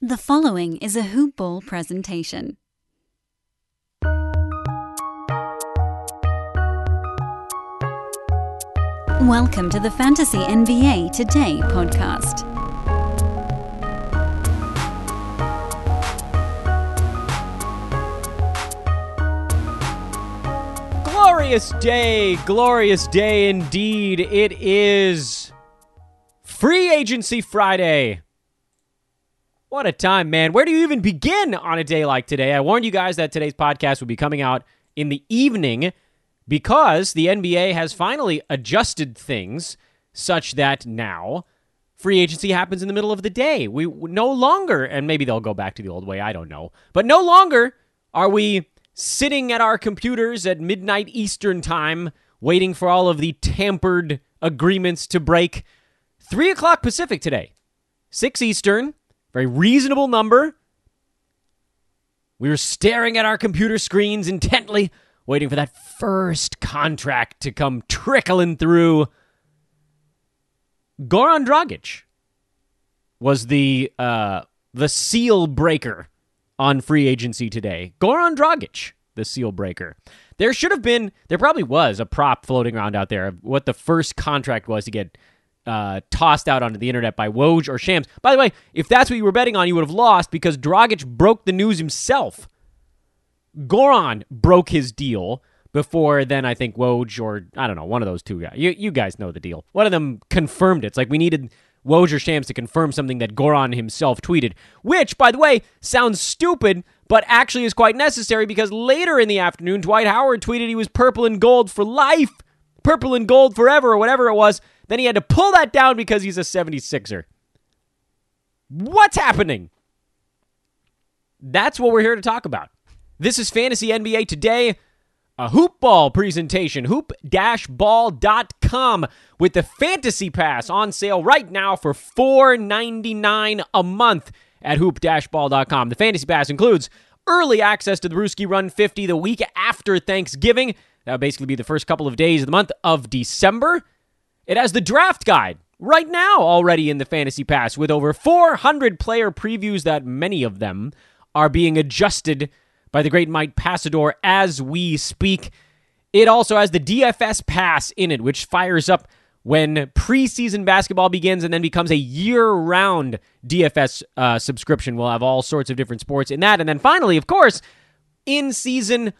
The following is a Hoop Ball presentation. Welcome to the Fantasy NBA Today podcast. Glorious day, glorious day indeed. It is Free Agency Friday. What a time, man. Where do you even begin on a day like today? I warned you guys that today's podcast would be coming out in the evening because the NBA has finally adjusted things such that now free agency happens in the middle of the day. We no longer, and maybe they'll go back to the old way, I don't know, but no longer are we sitting at our computers at midnight Eastern time waiting for all of the tampered agreements to break. Three o'clock Pacific today, six Eastern. Very reasonable number. We were staring at our computer screens intently, waiting for that first contract to come trickling through. Goran Dragic was the uh, the seal breaker on free agency today. Goran Dragic, the seal breaker. There should have been, there probably was a prop floating around out there of what the first contract was to get uh, tossed out onto the internet by Woj or Shams. By the way, if that's what you were betting on, you would have lost because Dragic broke the news himself. Goran broke his deal before then I think Woj or I don't know, one of those two guys. You you guys know the deal. One of them confirmed it. It's like we needed Woj or Shams to confirm something that Goran himself tweeted, which, by the way, sounds stupid, but actually is quite necessary because later in the afternoon, Dwight Howard tweeted he was purple and gold for life, purple and gold forever, or whatever it was. Then he had to pull that down because he's a 76er. What's happening? That's what we're here to talk about. This is Fantasy NBA Today, a hoop ball presentation, hoop-ball.com with the Fantasy Pass on sale right now for $4.99 a month at hoop-ball.com. The Fantasy Pass includes early access to the Brewski Run 50 the week after Thanksgiving. That would basically be the first couple of days of the month of December. It has the draft guide right now already in the Fantasy Pass with over 400 player previews that many of them are being adjusted by the great Mike Passador as we speak. It also has the DFS Pass in it, which fires up when preseason basketball begins and then becomes a year round DFS uh, subscription. We'll have all sorts of different sports in that. And then finally, of course, in season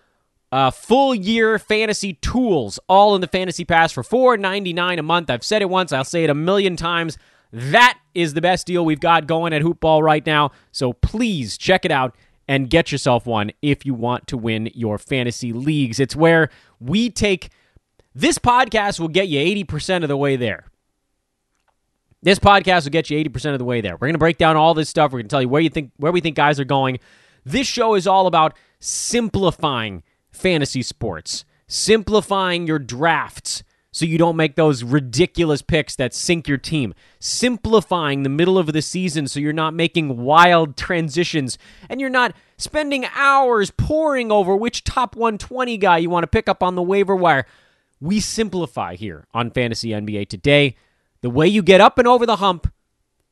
uh, full year fantasy tools, all in the Fantasy Pass for $4.99 a month. I've said it once, I'll say it a million times. That is the best deal we've got going at Hoopball right now. So please check it out and get yourself one if you want to win your fantasy leagues. It's where we take this podcast will get you 80% of the way there. This podcast will get you 80% of the way there. We're going to break down all this stuff. We're going to tell you where you think where we think guys are going. This show is all about simplifying fantasy sports, simplifying your drafts so you don't make those ridiculous picks that sink your team, simplifying the middle of the season so you're not making wild transitions and you're not spending hours poring over which top 120 guy you want to pick up on the waiver wire. We simplify here on Fantasy NBA today. The way you get up and over the hump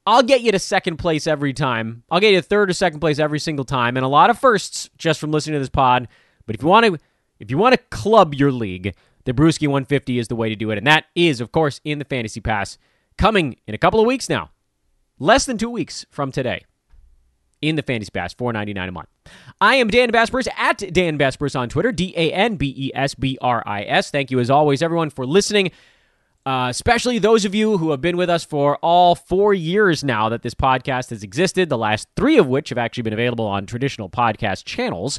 I'll get you to second place every time. I'll get you to third or second place every single time, and a lot of firsts just from listening to this pod. But if you want to, if you want to club your league, the Brewski 150 is the way to do it, and that is, of course, in the Fantasy Pass, coming in a couple of weeks now, less than two weeks from today. In the Fantasy Pass, four ninety nine a month. I am Dan Besbris at Dan Besbris on Twitter, D A N B E S B R I S. Thank you as always, everyone, for listening. Uh, especially those of you who have been with us for all four years now that this podcast has existed, the last three of which have actually been available on traditional podcast channels.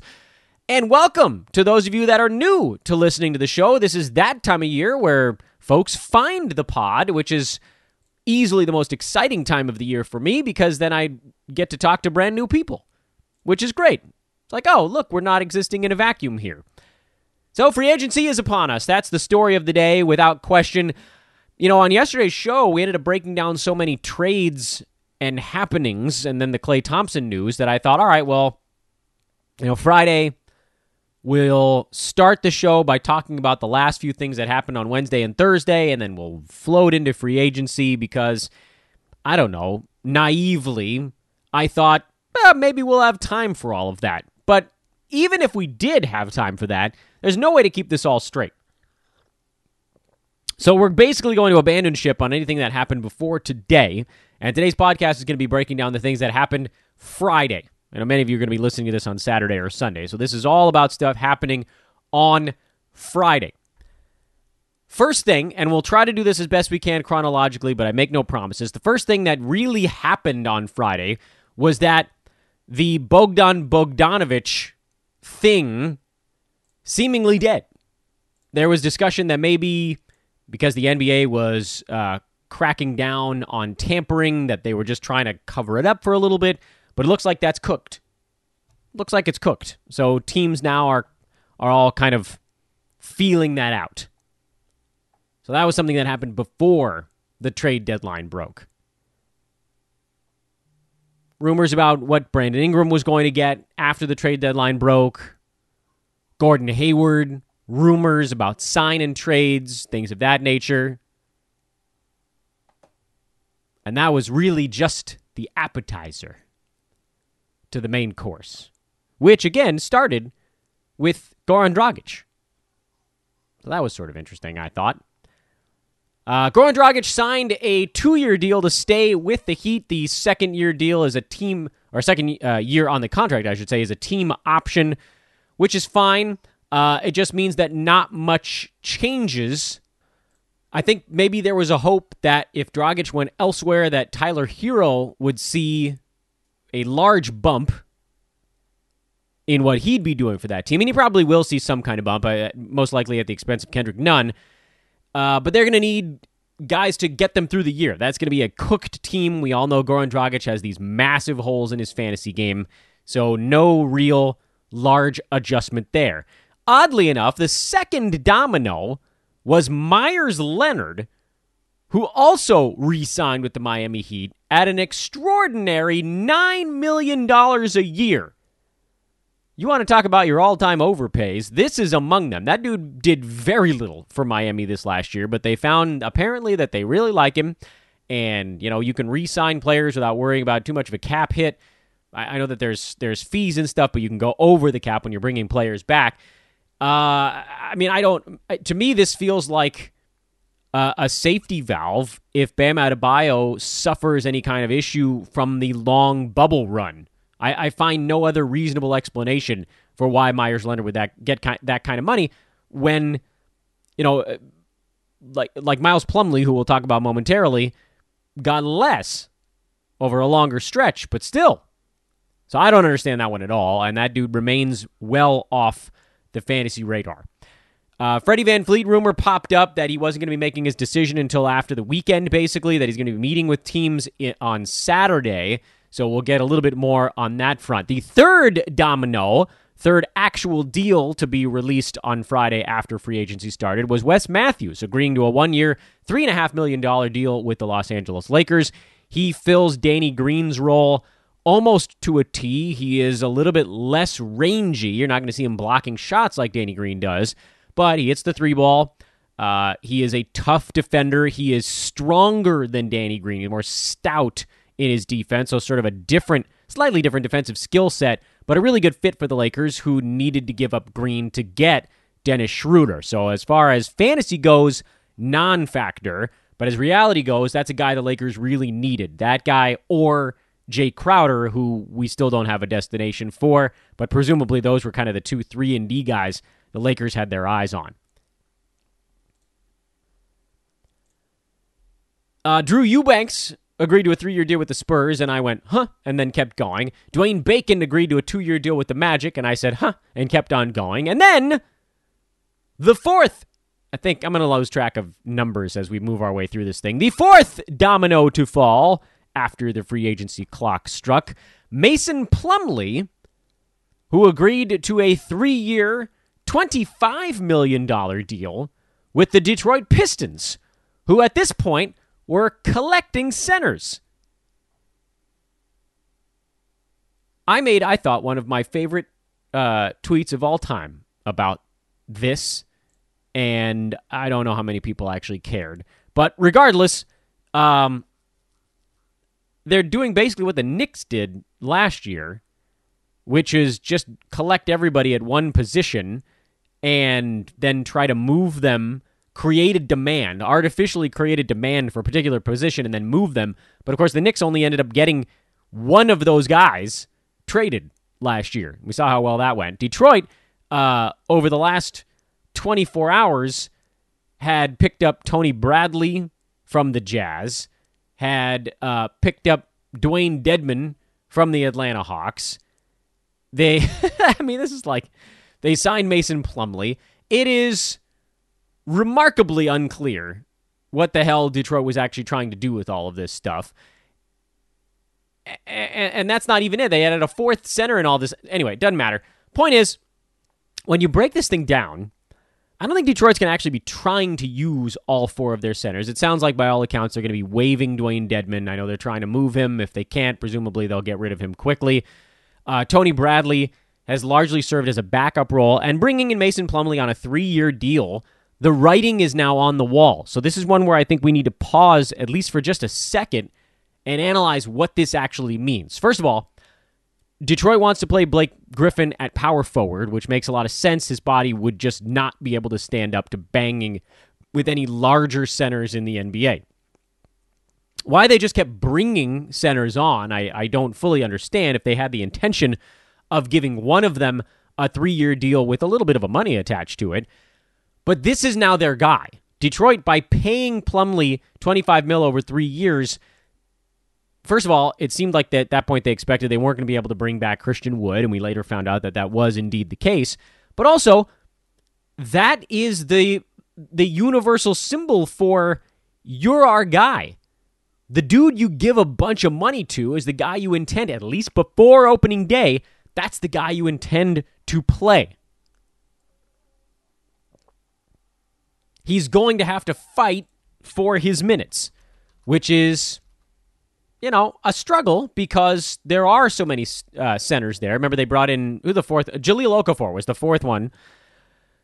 And welcome to those of you that are new to listening to the show. This is that time of year where folks find the pod, which is easily the most exciting time of the year for me because then I get to talk to brand new people, which is great. It's like, oh, look, we're not existing in a vacuum here. So free agency is upon us. That's the story of the day without question. You know, on yesterday's show, we ended up breaking down so many trades and happenings and then the Klay Thompson news that I thought, all right, well, you know, Friday, we'll start the show by talking about the last few things that happened on Wednesday and Thursday, and then we'll float into free agency because, I don't know, naively, I thought eh, maybe we'll have time for all of that. But even if we did have time for that, there's no way to keep this all straight. So we're basically going to abandon ship on anything that happened before today. And today's podcast is going to be breaking down the things that happened Friday. I know many of you are going to be listening to this on Saturday or Sunday. So this is all about stuff happening on Friday. First thing, and we'll try to do this as best we can chronologically, but I make no promises. The first thing that really happened on Friday was that the Bogdan Bogdanovich thing seemingly dead. There was discussion that maybe because the NBA was uh, cracking down on tampering, that they were just trying to cover it up for a little bit, but it looks like that's cooked. Looks like it's cooked. So teams now are are all kind of feeling that out. So that was something that happened before the trade deadline broke. Rumors about what Brandon Ingram was going to get after the trade deadline broke. Gordon Hayward, rumors about sign and trades, things of that nature. And that was really just the appetizer to the main course, which again started with Goran Dragic. So that was sort of interesting, I thought. Uh, Goran Dragic signed a two-year deal to stay with the Heat. The second-year deal is a team, or second uh, year on the contract, I should say, is a team option, which is fine. Uh, it just means that not much changes. I think maybe there was a hope that if Dragic went elsewhere, that Tyler Herro would see a large bump in what he'd be doing for that team. And he probably will see some kind of bump, uh, most likely at the expense of Kendrick Nunn. Uh, but they're going to need guys to get them through the year. That's going to be a cooked team. We all know Goran Dragic has these massive holes in his fantasy game, so no real large adjustment there. Oddly enough, the second domino was Meyers Leonard, who also re signed with the Miami Heat at an extraordinary $9 million a year. You want to talk about your all time overpays? This is among them. That dude did very little for Miami this last year, but they found apparently that they really like him. And, you know, you can re sign players without worrying about too much of a cap hit. I, know that there's there's fees and stuff, but you can go over the cap when you're bringing players back. Uh, I mean, I don't. To me, this feels like uh, a safety valve if Bam Adebayo suffers any kind of issue from the long bubble run. I, I find no other reasonable explanation for why Meyers Leonard would that get ki- that kind of money when, you know, uh, like like Miles Plumlee, who we'll talk about momentarily, got less over a longer stretch, but still. So I don't understand that one at all, and that dude remains well off the fantasy radar. Uh, Freddie VanVleet rumor popped up that he wasn't going to be making his decision until after the weekend, basically, that he's going to be meeting with teams on Saturday. So we'll get a little bit more on that front. The third domino, third actual deal to be released on Friday after free agency started was Wes Matthews agreeing to a one year, $3.5 million deal with the Los Angeles Lakers. He fills Danny Green's role almost to a T. He is a little bit less rangy. You're not going to see him blocking shots like Danny Green does, but he hits the three ball. Uh, he is a tough defender. He is stronger than Danny Green. He's more stout in his defense. So, sort of a different, slightly different defensive skill set, but a really good fit for the Lakers who needed to give up Green to get Dennis Schroeder. So, as far as fantasy goes, non factor. But as reality goes, that's a guy the Lakers really needed. That guy or Jae Crowder, who we still don't have a destination for, but presumably those were kind of the two 3 and D guys the Lakers had their eyes on. Uh, Drew Eubanks agreed to a three year deal with the Spurs, and I went, huh, and then kept going. Dwayne Bacon agreed to a two year deal with the Magic, and I said, huh, and kept on going. And then the fourth, I think I'm going to lose track of numbers as we move our way through this thing. The fourth domino to fall after the free agency clock struck Mason Plumlee, who agreed to a three year, $25 million deal with the Detroit Pistons, who at this point were collecting centers. I made, I thought, one of my favorite uh, tweets of all time about this, and I don't know how many people actually cared. But regardless, um, they're doing basically what the Knicks did last year, which is just collect everybody at one position and then try to move them, create a demand, artificially create a demand for a particular position and then move them. But of course, the Knicks only ended up getting one of those guys traded last year. We saw how well that went. Detroit, uh, over the last 24 hours, had picked up Tony Bradley from the Jazz, had uh, picked up Dewayne Dedmon from the Atlanta Hawks. They, I mean, this is like they signed Mason Plumlee. It is remarkably unclear what the hell Detroit was actually trying to do with all of this stuff. And, that's not even it. They added a fourth center and all this. Anyway, it doesn't matter. Point is, when you break this thing down, I don't think Detroit's going to actually be trying to use all four of their centers. It sounds like, by all accounts, they're going to be waiving Dewayne Dedmon. I know they're trying to move him. If they can't, presumably they'll get rid of him quickly. Uh, Tony Bradley has largely served as a backup role, and bringing in Mason Plumlee on a three year deal, the writing is now on the wall. So, this is one where I think we need to pause, at least for just a second, and analyze what this actually means. First of all, Detroit wants to play Blake Griffin at power forward, which makes a lot of sense. His body would just not be able to stand up to banging with any larger centers in the NBA. Why they just kept bringing centers on, I, I don't fully understand. If they had the intention of giving one of them a three year deal with a little bit of a money attached to it. But this is now their guy. Detroit, by paying Plumlee 25 mil over three years, first of all, it seemed like that at that point they expected they weren't going to be able to bring back Christian Wood, and we later found out that that was indeed the case. But also, that is the the universal symbol for you're our guy. The dude you give a bunch of money to is the guy you intend, at least before opening day, that's the guy you intend to play. He's going to have to fight for his minutes, which is you know, a struggle because there are so many uh, centers there. Remember, they brought in who the fourth? Jahlil Okafor was the fourth one.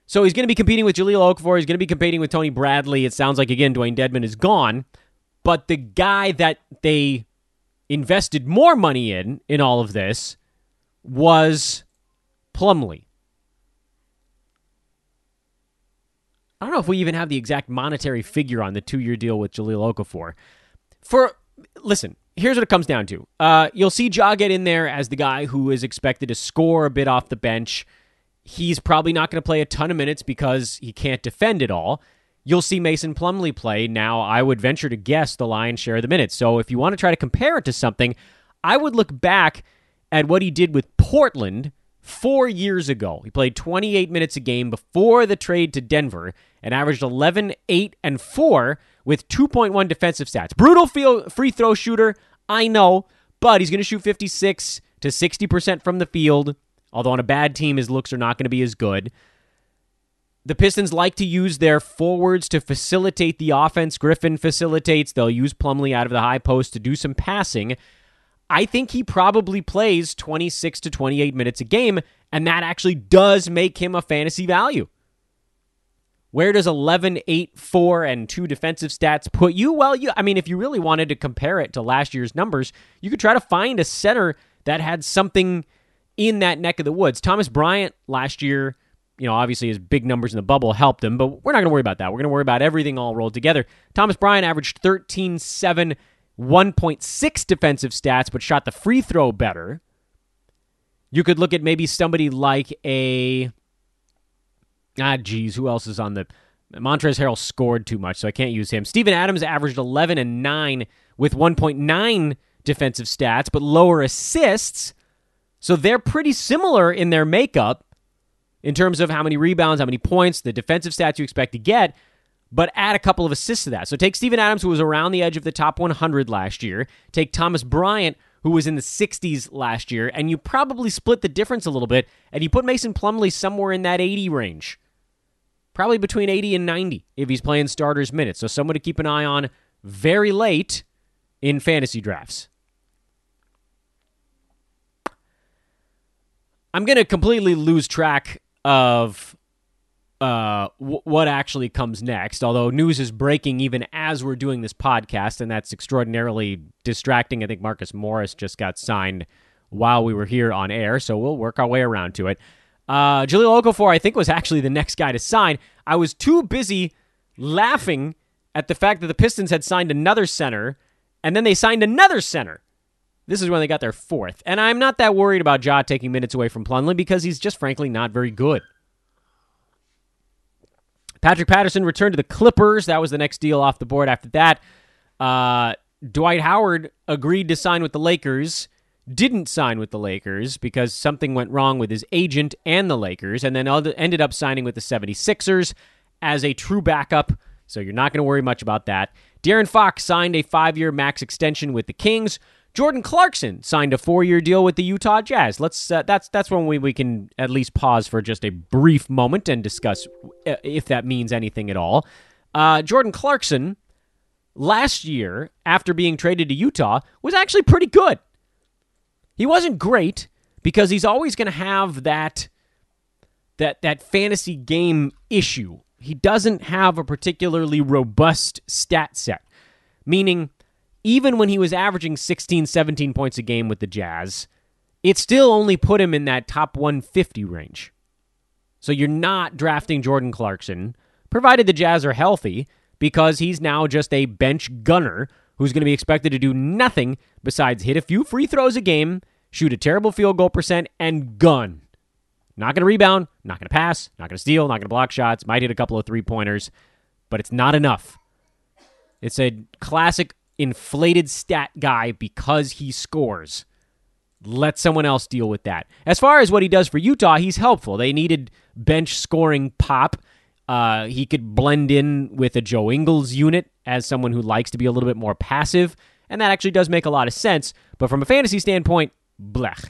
So he's going to be competing with Jahlil Okafor. He's going to be competing with Tony Bradley. It sounds like again Dewayne Dedmon is gone, but the guy that they invested more money in in all of this was Plumlee. I don't know if we even have the exact monetary figure on the two-year deal with Jahlil Okafor. For listen, here's what it comes down to. Uh, you'll see Ja get in there as the guy who is expected to score a bit off the bench. He's probably not going to play a ton of minutes because he can't defend it all. You'll see Mason Plumlee play. Now, I would venture to guess the lion's share of the minutes. So, if you want to try to compare it to something, I would look back at what he did with Portland four years ago. He played 28 minutes a game before the trade to Denver and averaged 11, 8, and 4 with 2.1 defensive stats. Brutal field, free throw shooter, I know, but he's going to shoot 56 to 60% from the field, although on a bad team, his looks are not going to be as good. The Pistons like to use their forwards to facilitate the offense. Griffin facilitates. They'll use Plumlee out of the high post to do some passing. I think he probably plays 26 to 28 minutes a game, and that actually does make him a fantasy value. Where does 11, 8, 4, and 2 defensive stats put you? Well, you I mean, if you really wanted to compare it to last year's numbers, you could try to find a center that had something in that neck of the woods. Thomas Bryant last year, you know, obviously his big numbers in the bubble helped him, but we're not going to worry about that. We're going to worry about everything all rolled together. Thomas Bryant averaged 13, 7, 1.6 defensive stats, but shot the free throw better. You could look at maybe somebody like a Ah, geez, who else is on the? Montrezl Harrell scored too much, so I can't use him. Steven Adams averaged 11 and 9 with 1.9 defensive stats, but lower assists. So they're pretty similar in their makeup in terms of how many rebounds, how many points, the defensive stats you expect to get, but add a couple of assists to that. So take Steven Adams, who was around the edge of the top 100 last year. Take Thomas Bryant, who was in the 60s last year, and you probably split the difference a little bit, and you put Mason Plumlee somewhere in that 80 range probably between 80 and 90 if he's playing starters minutes. So someone to keep an eye on very late in fantasy drafts. I'm going to completely lose track of uh, w- what actually comes next. Although news is breaking even as we're doing this podcast, and that's extraordinarily distracting. I think Marcus Morris just got signed while we were here on air, so we'll work our way around to it. Uh, Jahlil Okafor, I think, was actually the next guy to sign. I was too busy laughing at the fact that the Pistons had signed another center, and then they signed another center. This is when they got their fourth. And I'm not that worried about Ja taking minutes away from Plumlee because he's just frankly not very good. Patrick Patterson returned to the Clippers. That was the next deal off the board after that. Uh, Dwight Howard agreed to sign with the Lakers, didn't sign with the Lakers because something went wrong with his agent and the Lakers, and then ended up signing with the 76ers as a true backup. So you're not going to worry much about that. De'Aaron Fox signed a five year max extension with the Kings. Jordan Clarkson signed a four-year deal with the Utah Jazz. Let's uh, that's that's when we, we can at least pause for just a brief moment and discuss uh, if that means anything at all. Uh, Jordan Clarkson last year, after being traded to Utah, was actually pretty good. He wasn't great because he's always going to have that that that fantasy game issue. He doesn't have a particularly robust stat set, meaning even when he was averaging 16, 17 points a game with the Jazz, it still only put him in that top 150 range. So you're not drafting Jordan Clarkson, provided the Jazz are healthy, because he's now just a bench gunner who's going to be expected to do nothing besides hit a few free throws a game, shoot a terrible field goal percent, and gun. Not going to rebound, not going to pass, not going to steal, not going to block shots, might hit a couple of three pointers, but it's not enough. It's a classic inflated stat guy because he scores. Let someone else deal with that. As far as what he does for Utah, he's helpful. They needed bench scoring pop. Uh, he could blend in with a Joe Ingles unit as someone who likes to be a little bit more passive, and that actually does make a lot of sense. But from a fantasy standpoint, blech.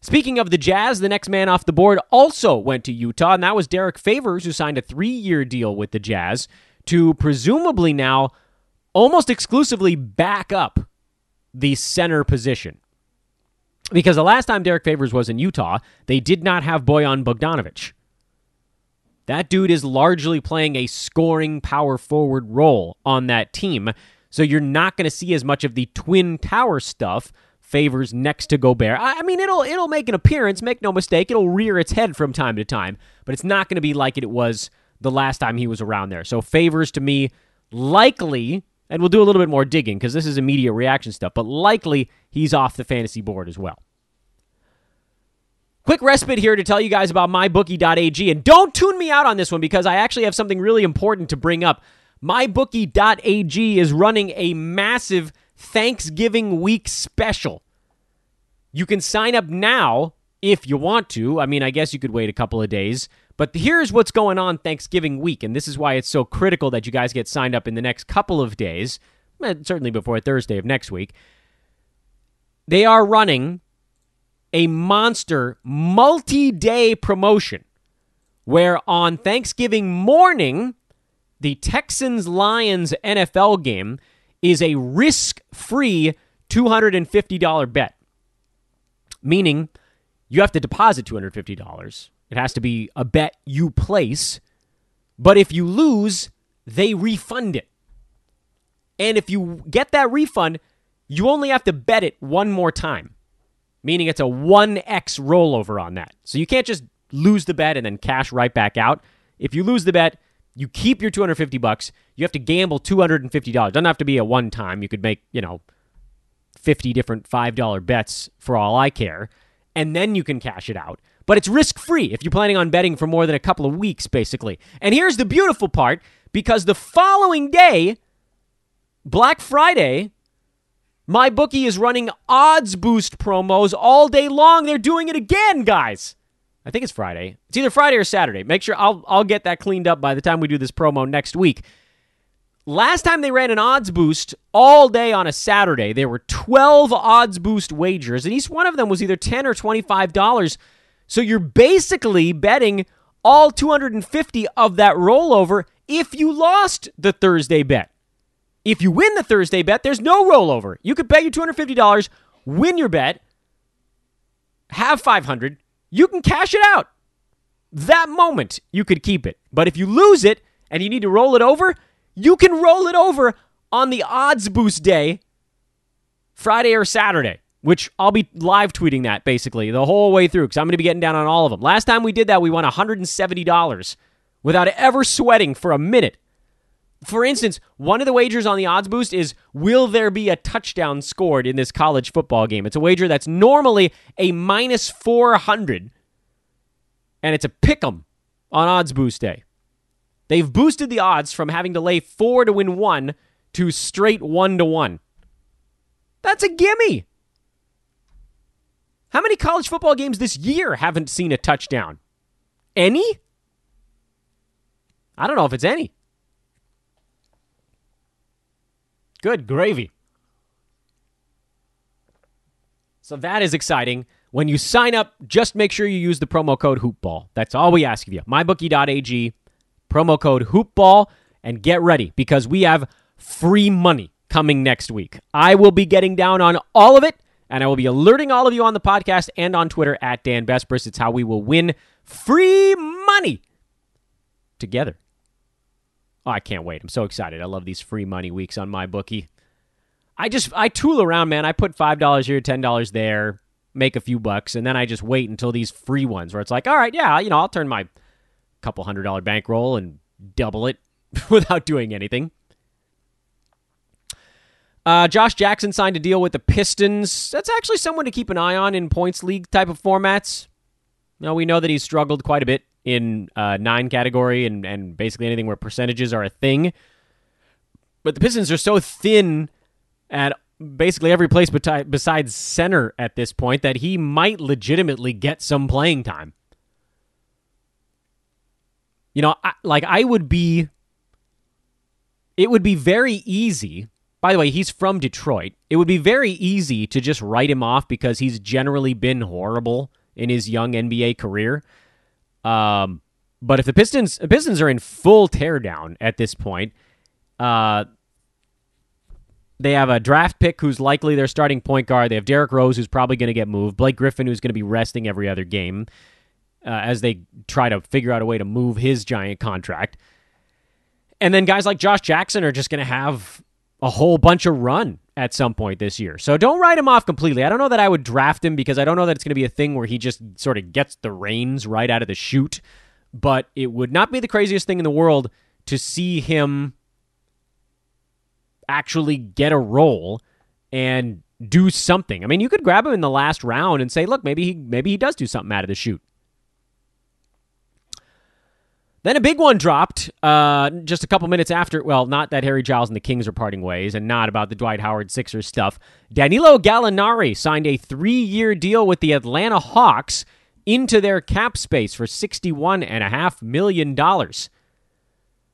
Speaking of the Jazz, the next man off the board also went to Utah, and that was Derrick Favors, who signed a three year deal with the Jazz to presumably now almost exclusively back up the center position. Because the last time Derrick Favors was in Utah, they did not have Bojan Bogdanovich. That dude is largely playing a scoring power forward role on that team. So you're not going to see as much of the twin tower stuff favors next to Gobert. I mean, it'll it'll make an appearance, make no mistake. It'll rear its head from time to time, but it's not going to be like it was the last time he was around there. So favors to me likely and we'll do a little bit more digging because this is immediate reaction stuff, but likely he's off the fantasy board as well. Quick respite here to tell you guys about mybookie.ag. And don't tune me out on this one because I actually have something really important to bring up. Mybookie.ag is running a massive Thanksgiving week special. You can sign up now if you want to. I mean, I guess you could wait a couple of days. But here's what's going on Thanksgiving week, and this is why it's so critical that you guys get signed up in the next couple of days, eh, certainly before Thursday of next week. They are running a monster multi day promotion where on Thanksgiving morning, the Texans Lions NFL game is a risk free $250 bet, meaning you have to deposit $250 it has to be a bet you place. But if you lose, they refund it. And if you get that refund, you only have to bet it one more time, meaning it's a 1x rollover on that. So you can't just lose the bet and then cash right back out. If you lose the bet, you keep your 250 bucks. You have to gamble $250. Doesn't have to be a one time. You could make, you know, 50 different $5 bets for all I care, and then you can cash it out but it's risk free if you're planning on betting for more than a couple of weeks, basically. And here's the beautiful part because the following day, Black Friday, my bookie is running odds boost promos all day long. They're doing it again, guys. I think it's Friday. It's either Friday or Saturday. Make sure I'll I'll get that cleaned up by the time we do this promo next week. Last time they ran an odds boost all day on a Saturday, there were 12 odds boost wagers, and each one of them was either 10 or $25. So you're basically betting all 250 of that rollover if you lost the Thursday bet. If you win the Thursday bet, there's no rollover. You could bet your $250, win your bet, have 500, you can cash it out. that moment, you could keep it. But if you lose it and you need to roll it over, you can roll it over on the odds boost day, Friday or Saturday, which I'll be live tweeting that basically the whole way through because I'm going to be getting down on all of them. Last time we did that, we won $170 without ever sweating for a minute. For instance, one of the wagers on the odds boost is will there be a touchdown scored in this college football game? It's a wager that's normally a minus 400 and it's a pick 'em on odds boost day. They've boosted the odds from having to lay 4 to win 1 to straight 1 to 1. That's a gimme. How many college football games this year haven't seen a touchdown? Any? I don't know if it's any. Good gravy. So that is exciting. When you sign up, just make sure you use the promo code HoopBall. That's all we ask of you. MyBookie.ag, promo code HoopBall, and get ready because we have free money coming next week. I will be getting down on all of it, and I will be alerting all of you on the podcast and on Twitter at Dan Besbris. It's how we will win free money together. Oh, I can't wait. I'm so excited. I love these free money weeks on my bookie. I just I tool around, man. I put five dollars here, ten dollars there, make a few bucks, and then I just wait until these free ones where it's like, all right, yeah, you know, I'll turn my couple hundred dollar bankroll and double it without doing anything. Uh, Josh Jackson signed a deal with the Pistons. That's actually someone to keep an eye on in points league type of formats. Now we know that he's struggled quite a bit in uh, nine category and, and basically anything where percentages are a thing. But the Pistons are so thin at basically every place besides center at this point that he might legitimately get some playing time. You know, I, like I would be. It would be very easy. By the way, he's from Detroit. It would be very easy to just write him off because he's generally been horrible in his young NBA career. Um, but if the Pistons the Pistons are in full teardown at this point, uh, they have a draft pick who's likely their starting point guard. They have Derrick Rose who's probably going to get moved. Blake Griffin who's going to be resting every other game uh, as they try to figure out a way to move his giant contract. And then guys like Josh Jackson are just going to have a whole bunch of run at some point this year. So don't write him off completely. I don't know that I would draft him because I don't know that it's going to be a thing where he just sort of gets the reins right out of the chute. But it would not be the craziest thing in the world to see him actually get a role and do something. I mean, you could grab him in the last round and say, "Look, maybe he maybe he does do something out of the chute." Then a big one dropped uh, just a couple minutes after. Well, not that Harry Giles and the Kings are parting ways, and not about the Dwight Howard Sixers stuff. Danilo Gallinari signed a three-year deal with the Atlanta Hawks into their cap space for sixty-one and a half million dollars.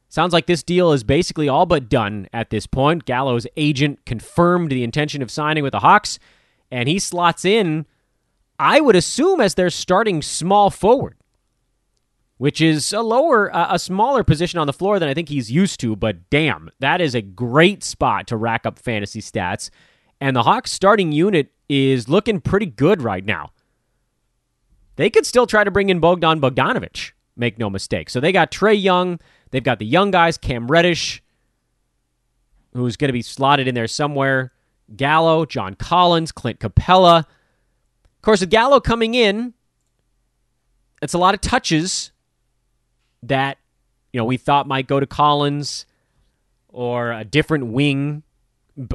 Sounds like this deal is basically all but done at this point. Gallo's agent confirmed the intention of signing with the Hawks, and he slots in, I would assume, as their starting small forward which is a lower, uh, a smaller position on the floor than I think he's used to. But damn, that is a great spot to rack up fantasy stats. And the Hawks starting unit is looking pretty good right now. They could still try to bring in Bogdan Bogdanovich. make no mistake. So they got Trae Young, they've got the young guys, Cam Reddish, who's going to be slotted in there somewhere, Gallo, John Collins, Clint Capela. Of course, with Gallo coming in, it's a lot of touches that you know we thought might go to Collins or a different wing,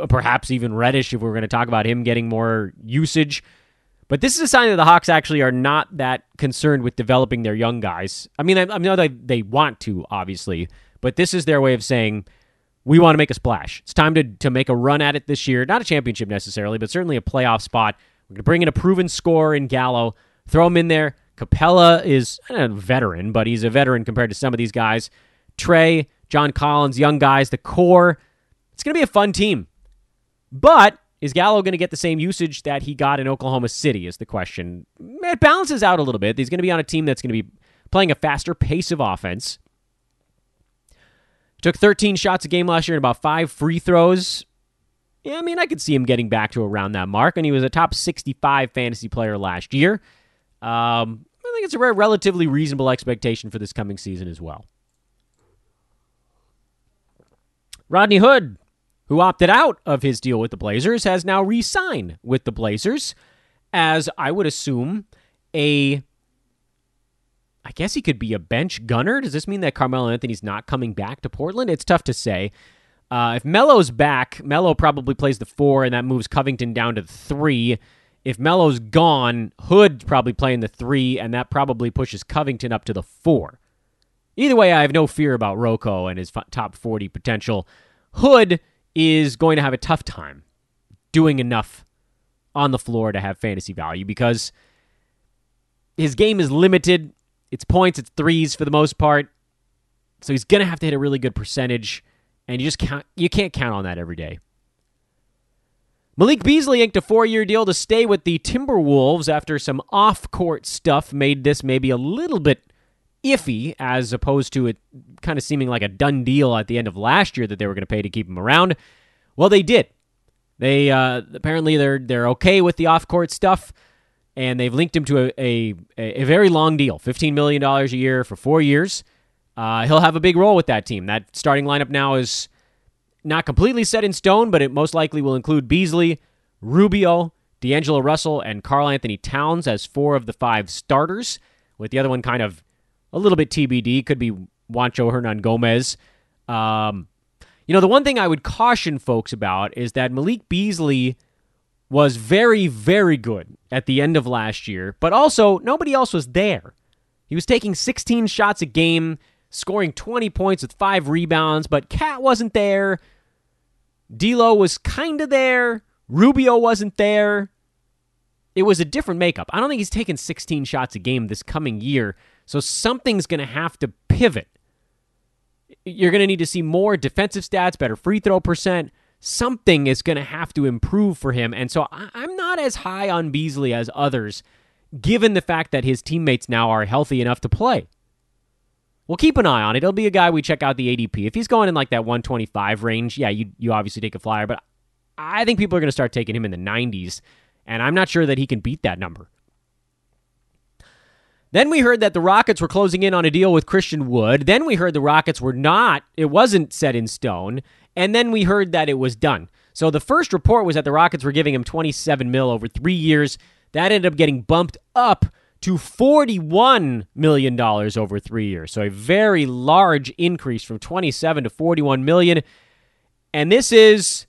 perhaps even Reddish if we are going to talk about him getting more usage. But this is a sign that the Hawks actually are not that concerned with developing their young guys. I mean, I, I know they they want to obviously, but this is their way of saying we want to make a splash. It's time to to make a run at it this year. Not a championship necessarily, but certainly a playoff spot. We're going to bring in a proven scorer in Gallo, throw him in there, Capela is a veteran, but he's a veteran compared to some of these guys. Trey, John Collins, young guys, the core. It's going to be a fun team. But is Gallo going to get the same usage that he got in Oklahoma City? Is the question. It balances out a little bit. He's going to be on a team that's going to be playing a faster pace of offense. Took 13 shots a game last year and about five free throws. Yeah, I mean, I could see him getting back to around that mark, and he was a top 65 fantasy player last year. Um, I think it's a relatively reasonable expectation for this coming season as well. Rodney Hood, who opted out of his deal with the Blazers, has now re signed with the Blazers as I would assume a. I guess he could be a bench gunner. Does this mean that Carmelo Anthony's not coming back to Portland? It's tough to say. Uh, if Melo's back, Melo probably plays the four, and that moves Covington down to the three. If Melo's gone, Hood's probably playing the three, and that probably pushes Covington up to the four. Either way, I have no fear about Rocco and his top 40 potential. Hood is going to have a tough time doing enough on the floor to have fantasy value because his game is limited. It's points, it's threes for the most part. So he's going to have to hit a really good percentage, and you just can't you can't count on that every day. Malik Beasley inked a four-year deal to stay with the Timberwolves after some off-court stuff made this maybe a little bit iffy as opposed to it kind of seeming like a done deal at the end of last year that they were going to pay to keep him around. Well, they did. They uh, apparently they're they're okay with the off court stuff, and they've linked him to a, a, a very long deal, fifteen million dollars a year for four years. Uh, he'll have a big role with that team. That starting lineup now is not completely set in stone, but it most likely will include Beasley, Rubio, D'Angelo Russell, and Karl-Anthony Towns as four of the five starters, with the other one kind of a little bit TBD. Could be Juancho Hernangomez. Um, you know, the one thing I would caution folks about is that Malik Beasley was very, very good at the end of last year, but also nobody else was there. He was taking 16 shots a game, scoring 20 points with five rebounds, but Cat wasn't there. D'Lo was kind of there. Rubio wasn't there. It was a different makeup. I don't think he's taken 16 shots a game this coming year. So something's going to have to pivot. You're going to need to see more defensive stats, better free throw percent. Something is going to have to improve for him. And so I'm not as high on Beasley as others, given the fact that his teammates now are healthy enough to play. We'll keep an eye on it. It'll be a guy we check out the ADP. If he's going in like that 125 range, yeah, you, you obviously take a flyer, but I think people are going to start taking him in the 90s, and I'm not sure that he can beat that number. Then we heard that the Rockets were closing in on a deal with Christian Wood. Then we heard the Rockets were not, it wasn't set in stone. And then we heard that it was done. So the first report was that the Rockets were giving him 27 mil over 3 years. That ended up getting bumped up to $41 million over 3 years. So a very large increase from 27 to 41 million. And this is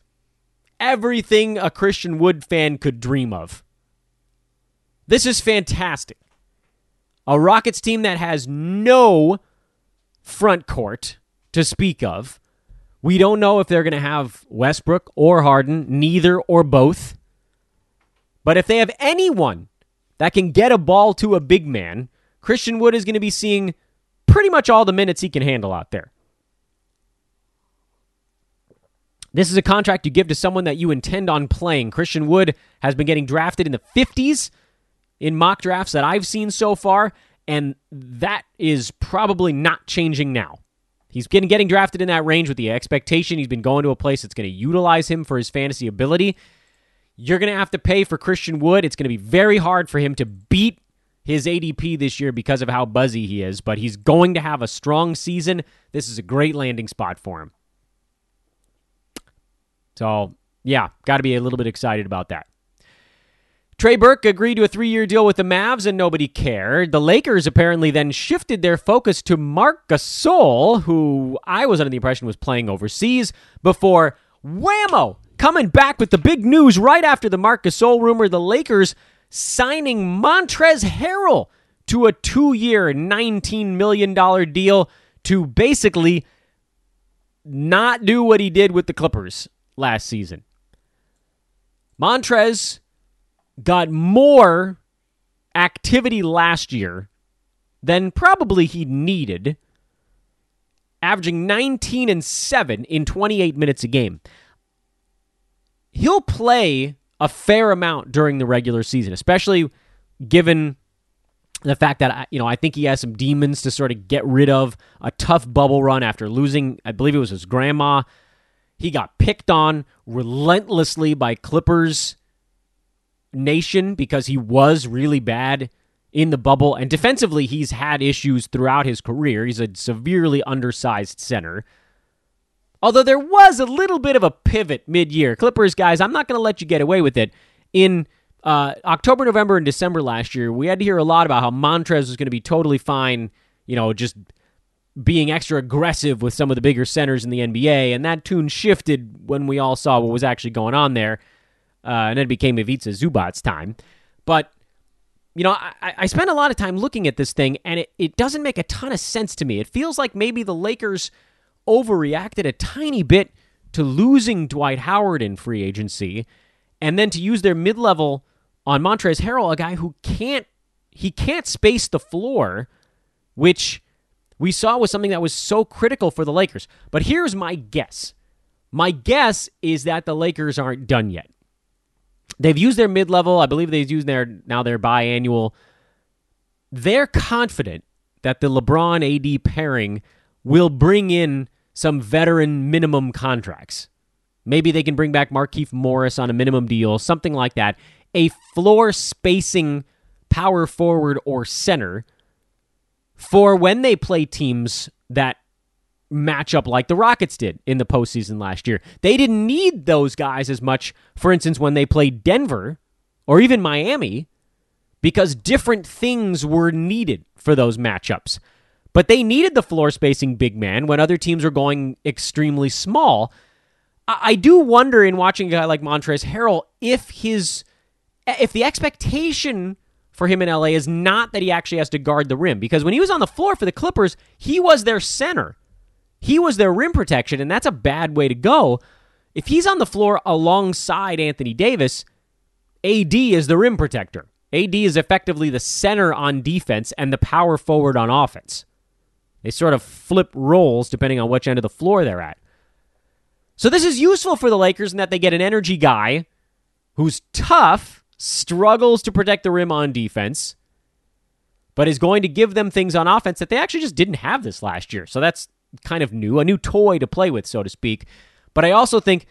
everything a Christian Wood fan could dream of. This is fantastic. A Rockets team that has no front court to speak of. We don't know if they're going to have Westbrook or Harden, neither or both. But if they have anyone that can get a ball to a big man, Christian Wood is going to be seeing pretty much all the minutes he can handle out there. This is a contract you give to someone that you intend on playing. Christian Wood has been getting drafted in the 50s in mock drafts that I've seen so far, and that is probably not changing now. He's been getting drafted in that range with the expectation he's been going to a place that's going to utilize him for his fantasy ability. You're going to have to pay for Christian Wood. It's going to be very hard for him to beat his ADP this year because of how buzzy he is, but he's going to have a strong season. This is a great landing spot for him. So, yeah, got to be a little bit excited about that. Trey Burke agreed to a three year deal with the Mavs and nobody cared. The Lakers apparently then shifted their focus to Marc Gasol, who I was under the impression was playing overseas, before whammo, coming back with the big news right after the Marc Gasol rumor the Lakers signing Montrezl Harrell to a two year, $19 million deal to basically not do what he did with the Clippers last season. Montrez got more activity last year than probably he needed, averaging 19 and 7 in 28 minutes a game. He'll play a fair amount during the regular season, especially given the fact that you know I think he has some demons to sort of get rid of a tough bubble run after losing I believe it was his grandma. He got picked on relentlessly by Clippers nation because he was really bad in the bubble. And defensively, he's had issues throughout his career. He's a severely undersized center. Although there was a little bit of a pivot mid year. Clippers, guys, I'm not going to let you get away with it. In uh, October, November, and December last year, we had to hear a lot about how Montrez was going to be totally fine, you know, just being extra aggressive with some of the bigger centers in the NBA. And that tune shifted when we all saw what was actually going on there. Uh, and then it became Ivica Zubac's time. But you know, I, I spent a lot of time looking at this thing, and it, it doesn't make a ton of sense to me. It feels like maybe the Lakers overreacted a tiny bit to losing Dwight Howard in free agency, and then to use their mid level on Montrezl Harrell, a guy who can't he can't space the floor, which we saw was something that was so critical for the Lakers. But here's my guess. My guess is that the Lakers aren't done yet. They've used their mid level. I believe they've used their now their biannual. They're confident that the LeBron AD pairing will bring in some veteran minimum contracts. Maybe they can bring back Markieff Morris on a minimum deal, something like that. A floor spacing power forward or center for when they play teams that match up like the Rockets did in the postseason last year. They didn't need those guys as much, for instance, when they played Denver or even Miami, because different things were needed for those matchups. But they needed the floor spacing big man when other teams were going extremely small. I, do wonder in watching a guy like Montrezl Harrell if his if the expectation for him in LA is not that he actually has to guard the rim because when he was on the floor for the Clippers, he was their center. He was their rim protection, and that's a bad way to go. If he's on the floor alongside Anthony Davis, AD is the rim protector. AD is effectively the center on defense and the power forward on offense. They sort of flip roles depending on which end of the floor they're at. So this is useful for the Lakers in that they get an energy guy who's tough, struggles to protect the rim on defense, but is going to give them things on offense that they actually just didn't have this last year. So that's kind of new, a new toy to play with, so to speak. But I also think,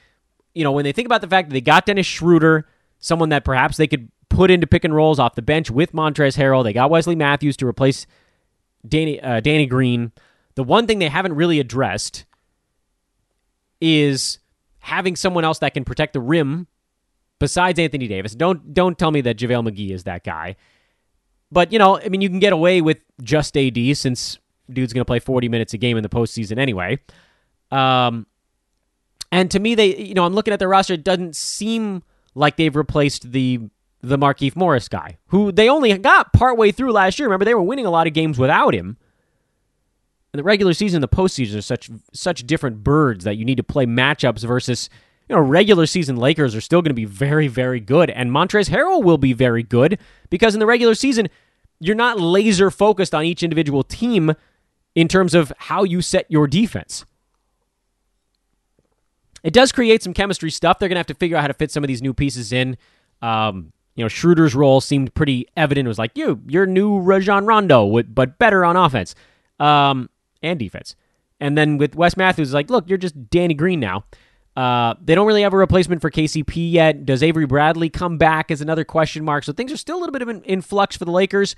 you know, when they think about the fact that they got Dennis Schroeder, someone that perhaps they could put into pick and rolls off the bench with Montrezl Harrell, they got Wesley Matthews to replace Danny uh, Danny Green. The one thing they haven't really addressed is having someone else that can protect the rim besides Anthony Davis. Don't don't tell me that JaVale McGee is that guy. But you know, I mean, you can get away with just AD since dude's going to play 40 minutes a game in the postseason anyway. Um, and to me, they, you know, I'm looking at their roster. It doesn't seem like they've replaced the the Markieff Morris guy, who they only got partway through last year. Remember, they were winning a lot of games without him. And the regular season the postseason are such such different birds that you need to play matchups versus you know regular season Lakers are still going to be very very good, and Montrezl Harrell will be very good because in the regular season you're not laser focused on each individual team in terms of how you set your defense. It does create some chemistry stuff. They're going to have to figure out how to fit some of these new pieces in. Um, you know, Schroeder's role seemed pretty evident. It was like, you, you're new Rajon Rondo, but better on offense um, and defense. And then with Wes Matthews, like, look, you're just Danny Green now. Uh, they don't really have a replacement for KCP yet. Does Avery Bradley come back? Is another question mark. So things are still a little bit of an in flux for the Lakers.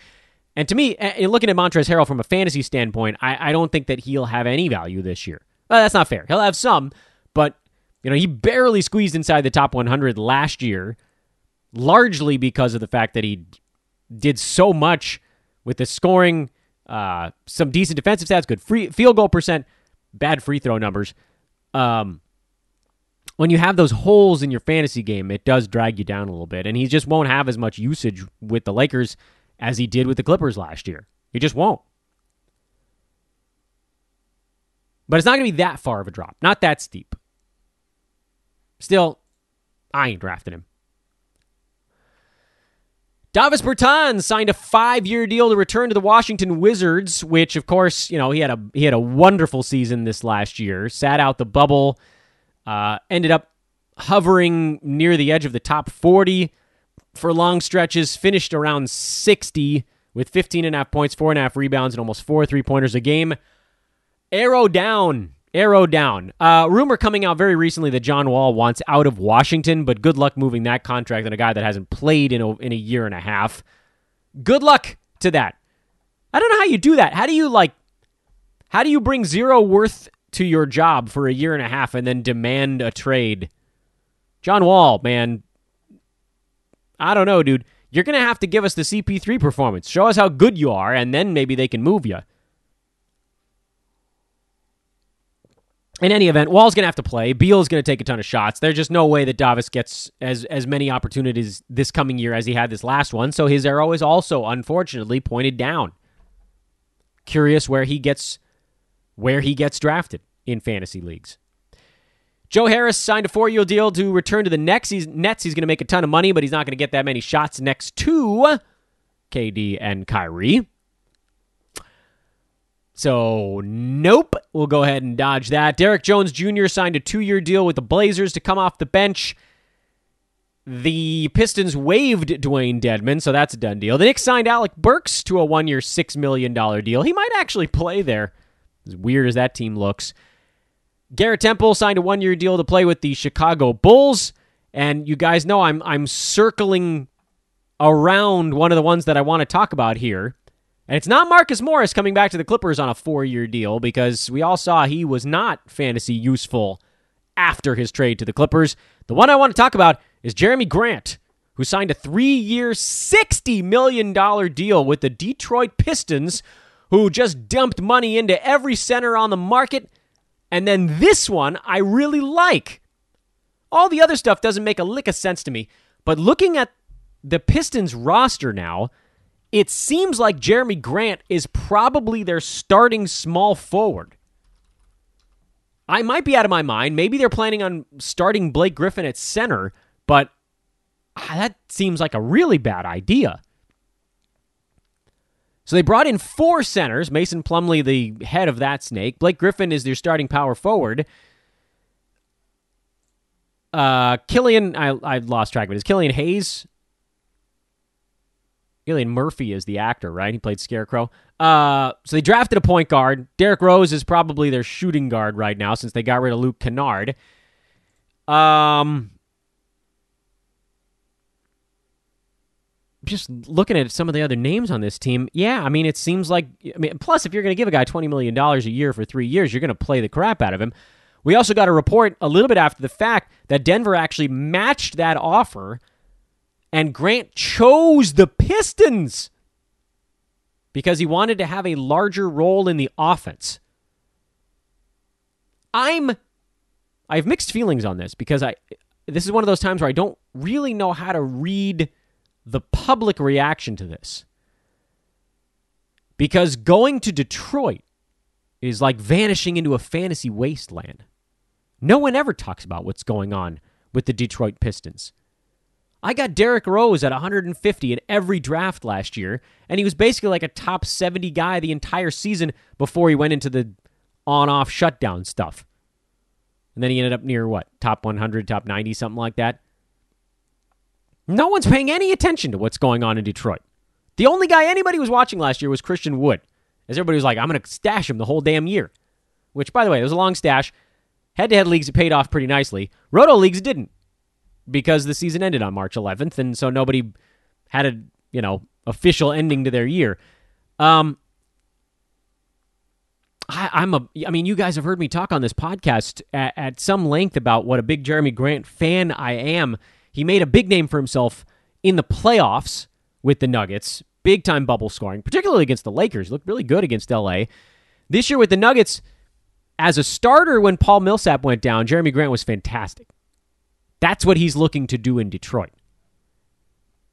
And to me, in looking at Montrezl Harrell from a fantasy standpoint, I, I don't think that he'll have any value this year. Well, that's not fair. He'll have some, but you know he barely squeezed inside the top 100 last year, largely because of the fact that he did so much with the scoring, uh, some decent defensive stats, good free field goal percent, bad free throw numbers. Um, when you have those holes in your fantasy game, it does drag you down a little bit, and he just won't have as much usage with the Lakers as he did with the Clippers last year. He just won't. But it's not going to be that far of a drop. Not that steep. Still, I ain't drafting him. Davis Bertans signed a five-year deal to return to the Washington Wizards, which, of course, you know he had a he had a wonderful season this last year. Sat out the bubble, uh, ended up hovering near the edge of the top forty for long stretches, finished around 60 with 15 and a half points, four and a half rebounds, and almost four three pointers a game. Arrow down. Arrow down. Uh, rumor coming out very recently that John Wall wants out of Washington, but good luck moving that contract on a guy that hasn't played in a, in a year and a half. Good luck to that. I don't know how you do that. How do you like how do you bring zero worth to your job for a year and a half and then demand a trade? John Wall, man. I don't know, dude. You're to have to give us the CP3 performance. Show us how good you are, and then maybe they can move you. In any event, Wall's going to have to play. Beal's going to take a ton of shots. There's just no way that Davis gets as as many opportunities this coming year as he had this last one. So his arrow is also unfortunately pointed down. Curious where he gets where he gets drafted in fantasy leagues. Joe Harris signed a four-year deal to return to the Nets. He's, Nets. He's going to make a ton of money, but he's not going to get that many shots next to KD and Kyrie. So, nope. We'll go ahead and dodge that. Derrick Jones Jr. signed a two year deal with the Blazers to come off the bench. The Pistons waived Dewayne Dedmon, so that's a done deal. The Knicks signed Alec Burks to a one year, $6 million deal. He might actually play there, as weird as that team looks. Garrett Temple signed a one year deal to play with the Chicago Bulls. And you guys know I'm, I'm circling around one of the ones that I want to talk about here. And it's not Marcus Morris coming back to the Clippers on a four year deal because we all saw he was not fantasy useful after his trade to the Clippers. The one I want to talk about is Jerami Grant, who signed a three year, $60 million deal with the Detroit Pistons, who just dumped money into every center on the market. And then this one I really like. All the other stuff doesn't make a lick of sense to me, but looking at the Pistons roster now, it seems like Jerami Grant is probably their starting small forward. I might be out of my mind. Maybe they're planning on starting Blake Griffin at center, but ah, that seems like a really bad idea. So they brought in four centers. Mason Plumlee, the head of that snake. Blake Griffin is their starting power forward. Uh, Killian, I I lost track of it. Is Killian Hayes Cillian Murphy is the actor, right? He played Scarecrow. Uh, so they drafted a point guard. Derrick Rose is probably their shooting guard right now since they got rid of Luke Kennard. Um, just looking at some of the other names on this team, yeah, I mean, it seems like. I mean, plus, if you're going to give a guy $20 million a year for three years, you're going to play the crap out of him. We also got a report a little bit after the fact that Denver actually matched that offer and Grant chose the Pistons because he wanted to have a larger role in the offense. I'm I have mixed feelings on this because I this is one of those times where I don't really know how to read the public reaction to this. Because going to Detroit is like vanishing into a fantasy wasteland. No one ever talks about what's going on with the Detroit Pistons. I got Derrick Rose at 150 in every draft last year, and he was basically like a top 70 guy the entire season before he went into the on off shutdown stuff. And then he ended up near what? Top 100, top 90, something like that. No one's paying any attention to what's going on in Detroit. The only guy anybody was watching last year was Christian Wood, as everybody was like, I'm going to stash him the whole damn year. Which, by the way, it was a long stash. Head to head leagues, it paid off pretty nicely. Roto leagues didn't because the season ended on March 11th, and so nobody had a you know official ending to their year. Um, I, I'm a. I mean, you guys have heard me talk on this podcast at, at some length about what a big Jerami Grant fan I am. He made a big name for himself in the playoffs with the Nuggets, big time bubble scoring, particularly against the Lakers. Looked really good against LA. This year with the Nuggets, as a starter when Paul Millsap went down, Jerami Grant was fantastic. That's what he's looking to do in Detroit.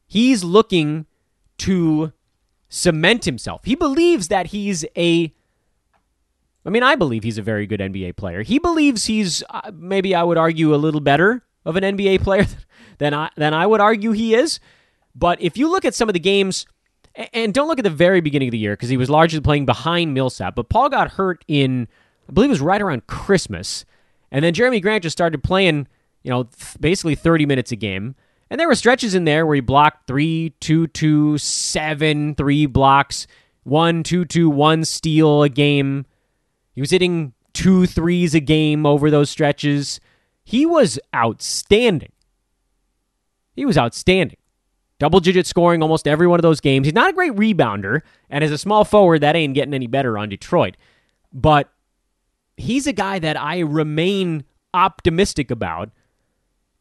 He's looking to cement himself. He believes that he's a I mean, I believe he's a very good NBA player. He believes he's uh, maybe I would argue a little better of an NBA player than I than I would argue he is. But if you look at some of the games and don't look at the very beginning of the year because he was largely playing behind Millsap, but Paul got hurt in I believe it was right around Christmas. And then Jerami Grant just started playing you know, th- basically 30 minutes a game. And there were stretches in there where he blocked three, two, two, seven, three blocks, one, two, two, one steal a game. He was hitting two threes a game over those stretches. He was outstanding. He was outstanding. Double digit scoring almost every one of those games. He's not a great rebounder, and as a small forward, that ain't getting any better on Detroit. But he's a guy that I remain optimistic about.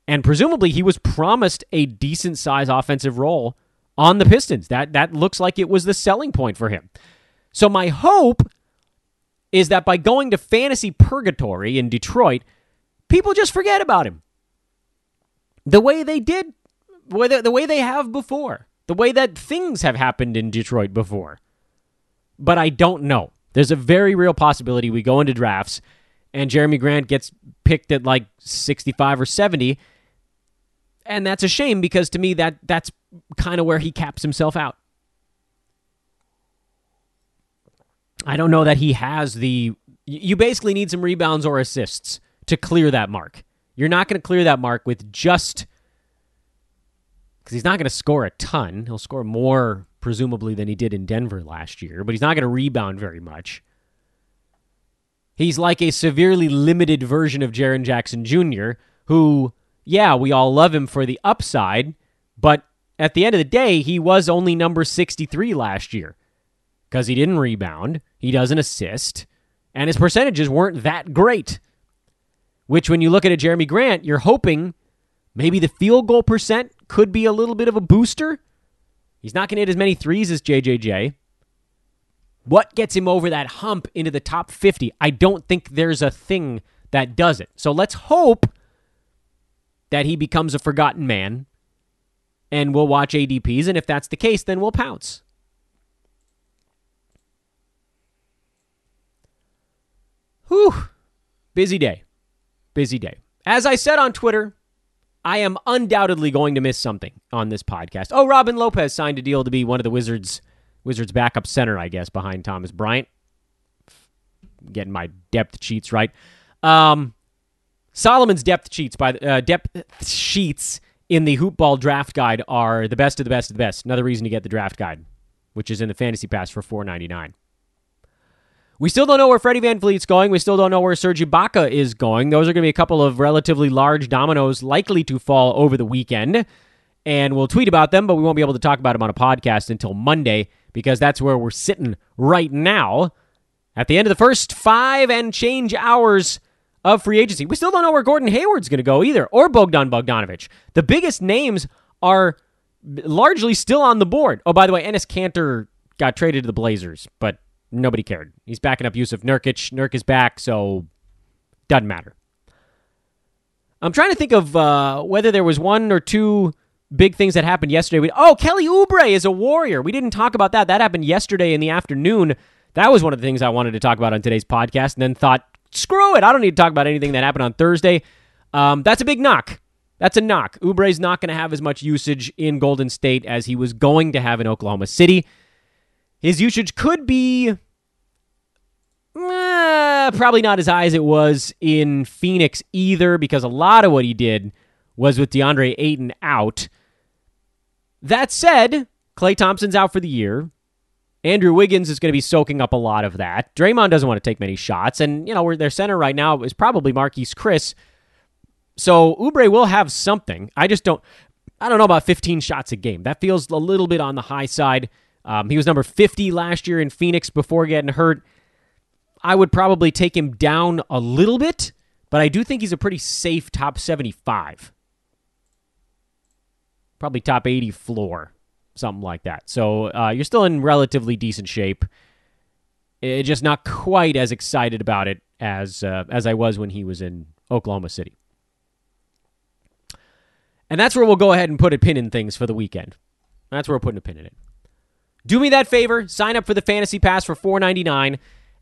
And presumably he was promised a decent size offensive role on the Pistons. That that looks like it was the selling point for him. So my hope is that by going to fantasy purgatory in Detroit, people just forget about him. The way they did the way they have before. The way that things have happened in Detroit before. But I don't know. There's a very real possibility we go into drafts and Jerami Grant gets picked at like 65 or 70 and that's a shame because to me that that's kind of where he caps himself out. I don't know that he has the you basically need some rebounds or assists to clear that mark. You're not going to clear that mark with just because he's not going to score a ton. He'll score more, presumably, than he did in Denver last year, but he's not going to rebound very much. He's like a severely limited version of Jaren Jackson Jr., who, yeah, we all love him for the upside, but at the end of the day, he was only number 63 last year because he didn't rebound, he doesn't assist, and his percentages weren't that great. Which, when you look at a Jerami Grant, you're hoping maybe the field goal percent could be a little bit of a booster. He's not going to hit as many threes as JJJ. What gets him over that hump into the top 50? I don't think there's a thing that does it. So let's hope that he becomes a forgotten man and we'll watch ADPs. And if that's the case, then we'll pounce. Whew. Busy day. Busy day. As I said on Twitter, I am undoubtedly going to miss something on this podcast. Oh, Robin Lopez signed a deal to be one of the Wizards Wizards backup center, I guess, behind Thomas Bryant. Getting my depth sheets right. Um, Solomon's depth sheets by uh, depth sheets in the Hoopball draft guide are the best of the best of the best. Another reason to get the draft guide, which is in the fantasy pass for four ninety nine. We still don't know where Freddie VanVleet's going. We still don't know where Serge Ibaka is going. Those are going to be a couple of relatively large dominoes likely to fall over the weekend. And we'll tweet about them, but we won't be able to talk about them on a podcast until Monday because that's where we're sitting right now at the end of the first five and change hours of free agency. We still don't know where Gordon Hayward's going to go either, or Bogdan Bogdanovic. The biggest names are largely still on the board. Oh, by the way, Enes Kanter got traded to the Blazers, but nobody cared. He's backing up Jusuf Nurkic. Nurk is back, so doesn't matter. I'm trying to think of uh, whether there was one or two big things that happened yesterday. We, oh, Kelly Oubre is a warrior. We didn't talk about that. That happened yesterday in the afternoon. That was one of the things I wanted to talk about on today's podcast, and then thought, screw it. I don't need to talk about anything that happened on Thursday. Um, that's a big knock. That's a knock. Oubre's not going to have as much usage in Golden State as he was going to have in Oklahoma City. His usage could be eh, probably not as high as it was in Phoenix either, because a lot of what he did was with DeAndre Ayton out. That said, Klay Thompson's out for the year. Andrew Wiggins is going to be soaking up a lot of that. Draymond doesn't want to take many shots, and you know their center right now is probably Marquese Chriss. So Oubre will have something. I just don't. I don't know about 15 shots a game. That feels a little bit on the high side. Um, he was number 50 last year in Phoenix before getting hurt. I would probably take him down a little bit, but I do think he's a pretty safe top 75 probably top 80 floor, something like that. So uh, you're still in relatively decent shape. It, just not quite as excited about it as uh, as I was when he was in Oklahoma City. And that's where we'll go ahead and put a pin in things for the weekend. That's where we're putting a pin in it. Do me that favor, sign up for the Fantasy Pass for $4.99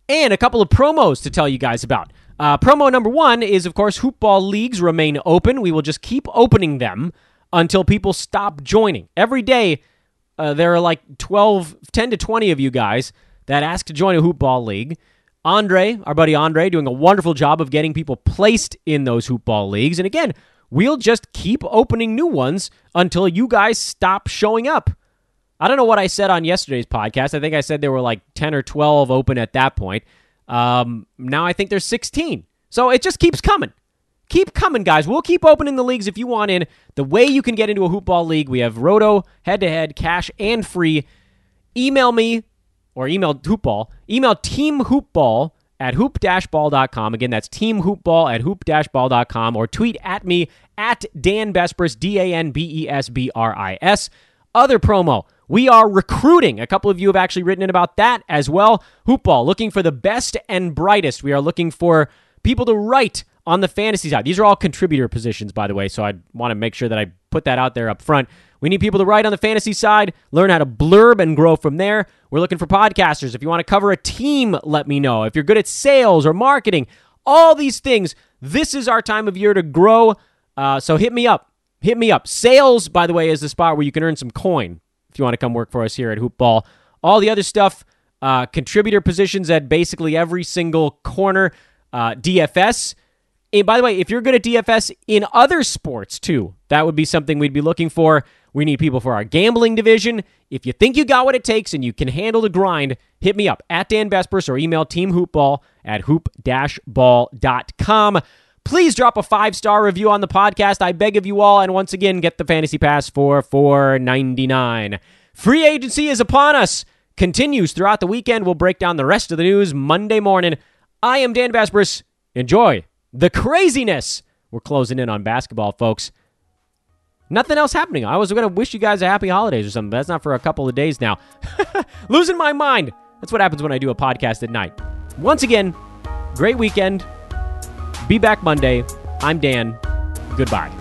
and a couple of promos to tell you guys about. Uh, promo number one is, of course, Hoopball Leagues remain open. We will just keep opening them until people stop joining. Every day, uh, there are like 12, 10 to 20 of you guys that ask to join a hoopball league. Andre, our buddy Andre, doing a wonderful job of getting people placed in those hoopball leagues. And again, we'll just keep opening new ones until you guys stop showing up. I don't know what I said on yesterday's podcast. I think I said there were like 10 or 12 open at that point. Um, now I think there's 16. So it just keeps coming keep coming, guys. We'll keep opening the leagues if you want in. The way you can get into a hoopball league, we have Roto, head to head, cash, and free. Email me or email hoopball. Email teamhoopball at hoop-ball.com. Again, that's teamhoopball at hoop-ball.com or tweet at me at Dan Besbris, D-A-N-B-E-S-B-R-I-S. Other promo. We are recruiting. A couple of you have actually written in about that as well. Hoopball, looking for the best and brightest. We are looking for people to write on the fantasy side. These are all contributor positions, by the way, so I want to make sure that I put that out there up front. We need people to write on the fantasy side, learn how to blurb and grow from there. We're looking for podcasters. If you want to cover a team, let me know. If you're good at sales or marketing, all these things, this is our time of year to grow. Uh, so hit me up. Hit me up. Sales, by the way, is the spot where you can earn some coin if you want to come work for us here at Hoopball. All the other stuff, uh, contributor positions at basically every single corner. Uh, DFS. And by the way, if you're good at DFS in other sports too, that would be something we'd be looking for. We need people for our gambling division. If you think you got what it takes and you can handle the grind, hit me up at Dan Besbris or email Team Hoopball at hoop-ball.com. Please drop a five-star review on the podcast. I beg of you all. And once again, get the Fantasy Pass for $4.99. Free agency is upon us. Continues throughout the weekend. We'll break down the rest of the news Monday morning. I am Dan Besbris. Enjoy the craziness. We're closing in on basketball, folks. Nothing else happening. I was going to wish you guys a happy holidays or something, but that's not for a couple of days now. Losing my mind. That's what happens when I do a podcast at night. Once again, great weekend. Be back Monday. I'm Dan. Goodbye.